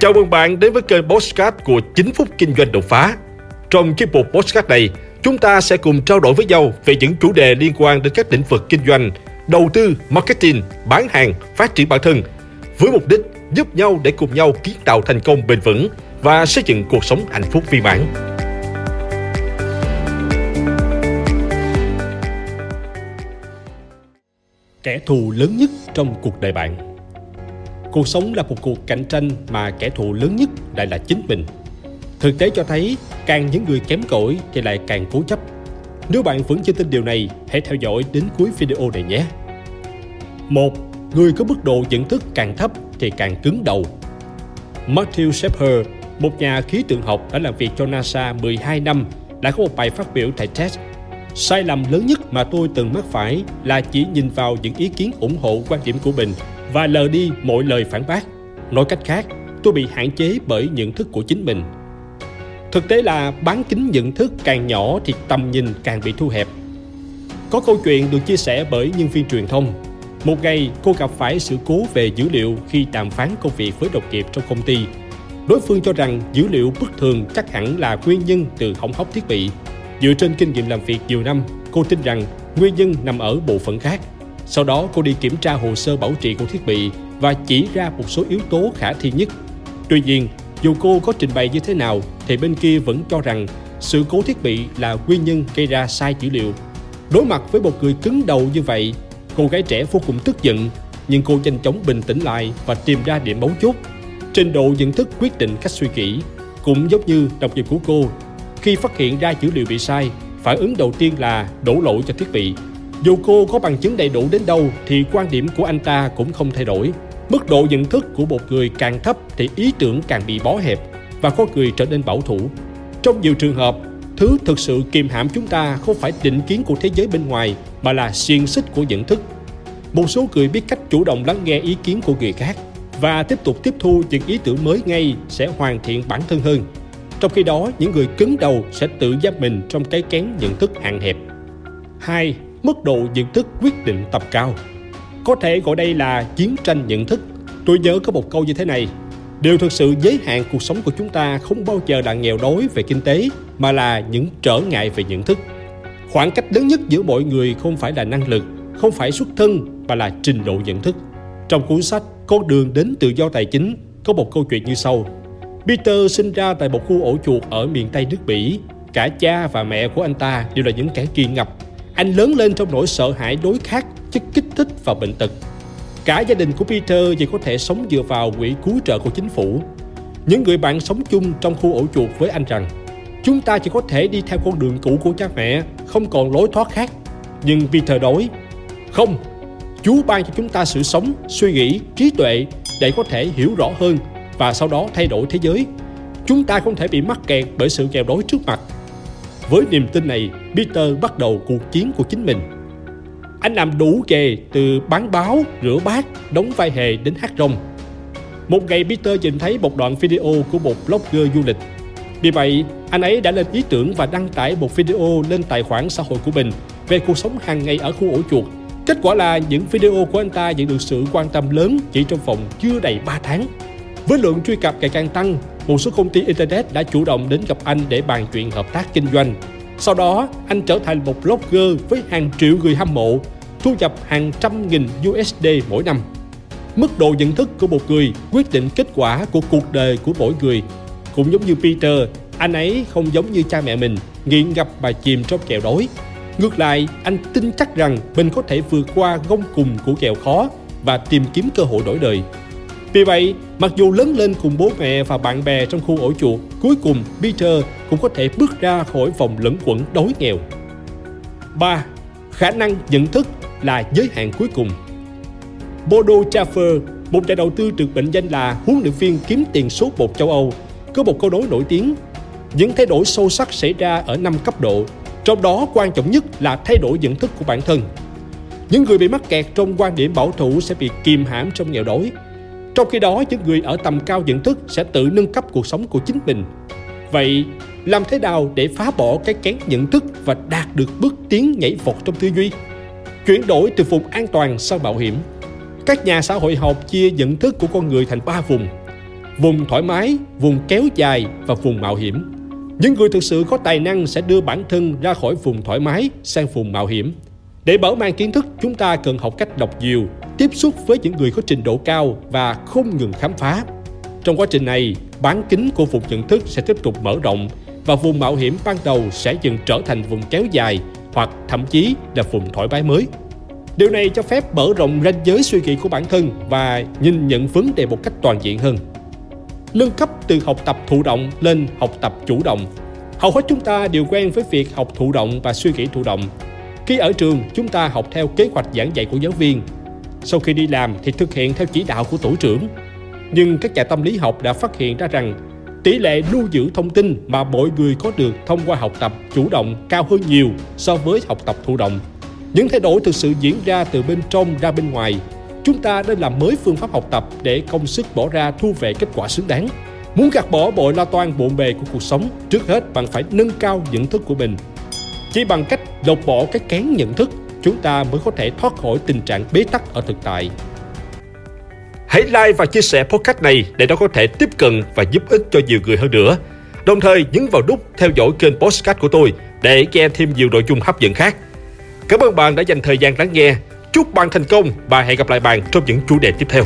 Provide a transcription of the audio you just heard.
Chào mừng bạn đến với kênh Postcard của 9 phút kinh doanh đột phá. Trong chiếc mục Postcard này, chúng ta sẽ cùng trao đổi với nhau về những chủ đề liên quan đến các lĩnh vực kinh doanh, đầu tư, marketing, bán hàng, phát triển bản thân, với mục đích giúp nhau để cùng nhau kiến tạo thành công bền vững và xây dựng cuộc sống hạnh phúc viên mãn. Kẻ thù lớn nhất trong cuộc đời bạn Cuộc sống là một cuộc cạnh tranh mà kẻ thù lớn nhất lại là chính mình. Thực tế cho thấy, càng những người kém cỏi thì lại càng cố chấp. Nếu bạn vẫn chưa tin điều này, hãy theo dõi đến cuối video này nhé. Một, Người có mức độ nhận thức càng thấp thì càng cứng đầu. Matthew Shepard, một nhà khí tượng học đã làm việc cho NASA 12 năm, đã có một bài phát biểu tại TED. Sai lầm lớn nhất mà tôi từng mắc phải là chỉ nhìn vào những ý kiến ủng hộ quan điểm của mình và lờ đi mọi lời phản bác. Nói cách khác, tôi bị hạn chế bởi nhận thức của chính mình. Thực tế là bán kính nhận thức càng nhỏ thì tầm nhìn càng bị thu hẹp. Có câu chuyện được chia sẻ bởi nhân viên truyền thông. Một ngày, cô gặp phải sự cố về dữ liệu khi đàm phán công việc với đồng nghiệp trong công ty. Đối phương cho rằng dữ liệu bất thường chắc hẳn là nguyên nhân từ hỏng hóc thiết bị. Dựa trên kinh nghiệm làm việc nhiều năm, cô tin rằng nguyên nhân nằm ở bộ phận khác – sau đó cô đi kiểm tra hồ sơ bảo trì của thiết bị và chỉ ra một số yếu tố khả thi nhất. Tuy nhiên, dù cô có trình bày như thế nào thì bên kia vẫn cho rằng sự cố thiết bị là nguyên nhân gây ra sai dữ liệu. Đối mặt với một người cứng đầu như vậy, cô gái trẻ vô cùng tức giận nhưng cô nhanh chóng bình tĩnh lại và tìm ra điểm mấu chốt. Trình độ nhận thức quyết định cách suy nghĩ. Cũng giống như đồng nghiệp của cô, khi phát hiện ra dữ liệu bị sai, phản ứng đầu tiên là đổ lỗi cho thiết bị dù cô có bằng chứng đầy đủ đến đâu thì quan điểm của anh ta cũng không thay đổi. Mức độ nhận thức của một người càng thấp thì ý tưởng càng bị bó hẹp và có người trở nên bảo thủ. Trong nhiều trường hợp, thứ thực sự kìm hãm chúng ta không phải định kiến của thế giới bên ngoài mà là xiềng xích của nhận thức. Một số người biết cách chủ động lắng nghe ý kiến của người khác và tiếp tục tiếp thu những ý tưởng mới ngay sẽ hoàn thiện bản thân hơn. Trong khi đó, những người cứng đầu sẽ tự giam mình trong cái kén nhận thức hạn hẹp. 2 mức độ nhận thức quyết định tầm cao. Có thể gọi đây là chiến tranh nhận thức. Tôi nhớ có một câu như thế này. Điều thực sự giới hạn cuộc sống của chúng ta không bao giờ là nghèo đói về kinh tế, mà là những trở ngại về nhận thức. Khoảng cách lớn nhất giữa mọi người không phải là năng lực, không phải xuất thân, mà là trình độ nhận thức. Trong cuốn sách Con đường đến tự do tài chính có một câu chuyện như sau. Peter sinh ra tại một khu ổ chuột ở miền Tây nước Bỉ. Cả cha và mẹ của anh ta đều là những kẻ kỳ ngập anh lớn lên trong nỗi sợ hãi đối khác, chất kích thích và bệnh tật. Cả gia đình của Peter chỉ có thể sống dựa vào quỹ cứu trợ của chính phủ. Những người bạn sống chung trong khu ổ chuột với anh rằng chúng ta chỉ có thể đi theo con đường cũ của cha mẹ, không còn lối thoát khác. Nhưng Peter đối, không, Chúa ban cho chúng ta sự sống, suy nghĩ, trí tuệ để có thể hiểu rõ hơn và sau đó thay đổi thế giới. Chúng ta không thể bị mắc kẹt bởi sự nghèo đói trước mặt với niềm tin này, Peter bắt đầu cuộc chiến của chính mình. Anh làm đủ nghề từ bán báo, rửa bát, đóng vai hề đến hát rong. Một ngày Peter nhìn thấy một đoạn video của một blogger du lịch. Vì vậy, anh ấy đã lên ý tưởng và đăng tải một video lên tài khoản xã hội của mình về cuộc sống hàng ngày ở khu ổ chuột. Kết quả là những video của anh ta nhận được sự quan tâm lớn chỉ trong vòng chưa đầy 3 tháng. Với lượng truy cập ngày càng tăng, một số công ty Internet đã chủ động đến gặp anh để bàn chuyện hợp tác kinh doanh. Sau đó, anh trở thành một blogger với hàng triệu người hâm mộ, thu nhập hàng trăm nghìn USD mỗi năm. Mức độ nhận thức của một người quyết định kết quả của cuộc đời của mỗi người. Cũng giống như Peter, anh ấy không giống như cha mẹ mình, nghiện ngập và chìm trong kèo đói. Ngược lại, anh tin chắc rằng mình có thể vượt qua gông cùng của kèo khó và tìm kiếm cơ hội đổi đời. Vì vậy, mặc dù lớn lên cùng bố mẹ và bạn bè trong khu ổ chuột, cuối cùng Peter cũng có thể bước ra khỏi vòng lẫn quẩn đói nghèo. 3. Khả năng nhận thức là giới hạn cuối cùng. Bodo Schaffer, một nhà đầu tư được mệnh danh là huấn luyện viên kiếm tiền số một châu Âu, có một câu nói nổi tiếng những thay đổi sâu sắc xảy ra ở năm cấp độ, trong đó quan trọng nhất là thay đổi nhận thức của bản thân. Những người bị mắc kẹt trong quan điểm bảo thủ sẽ bị kìm hãm trong nghèo đói, trong khi đó, những người ở tầm cao nhận thức sẽ tự nâng cấp cuộc sống của chính mình. Vậy, làm thế nào để phá bỏ cái kén nhận thức và đạt được bước tiến nhảy vọt trong tư duy? Chuyển đổi từ vùng an toàn sang mạo hiểm. Các nhà xã hội học chia nhận thức của con người thành ba vùng. vùng thoải mái, vùng kéo dài và vùng mạo hiểm. Những người thực sự có tài năng sẽ đưa bản thân ra khỏi vùng thoải mái sang vùng mạo hiểm. Để mở mang kiến thức, chúng ta cần học cách đọc nhiều, tiếp xúc với những người có trình độ cao và không ngừng khám phá. Trong quá trình này, bán kính của vùng nhận thức sẽ tiếp tục mở rộng và vùng mạo hiểm ban đầu sẽ dần trở thành vùng kéo dài hoặc thậm chí là vùng thoải mái mới. Điều này cho phép mở rộng ranh giới suy nghĩ của bản thân và nhìn nhận vấn đề một cách toàn diện hơn. Nâng cấp từ học tập thụ động lên học tập chủ động. Hầu hết chúng ta đều quen với việc học thụ động và suy nghĩ thụ động. Khi ở trường, chúng ta học theo kế hoạch giảng dạy của giáo viên. Sau khi đi làm thì thực hiện theo chỉ đạo của tổ trưởng. Nhưng các nhà tâm lý học đã phát hiện ra rằng tỷ lệ lưu giữ thông tin mà mọi người có được thông qua học tập chủ động cao hơn nhiều so với học tập thụ động. Những thay đổi thực sự diễn ra từ bên trong ra bên ngoài. Chúng ta nên làm mới phương pháp học tập để công sức bỏ ra thu về kết quả xứng đáng. Muốn gạt bỏ mọi lo toan bộn bề của cuộc sống, trước hết bạn phải nâng cao nhận thức của mình. Chỉ bằng cách lột bỏ cái kén nhận thức, chúng ta mới có thể thoát khỏi tình trạng bế tắc ở thực tại. Hãy like và chia sẻ podcast này để nó có thể tiếp cận và giúp ích cho nhiều người hơn nữa. Đồng thời nhấn vào nút theo dõi kênh podcast của tôi để nghe thêm nhiều nội dung hấp dẫn khác. Cảm ơn bạn đã dành thời gian lắng nghe. Chúc bạn thành công và hẹn gặp lại bạn trong những chủ đề tiếp theo.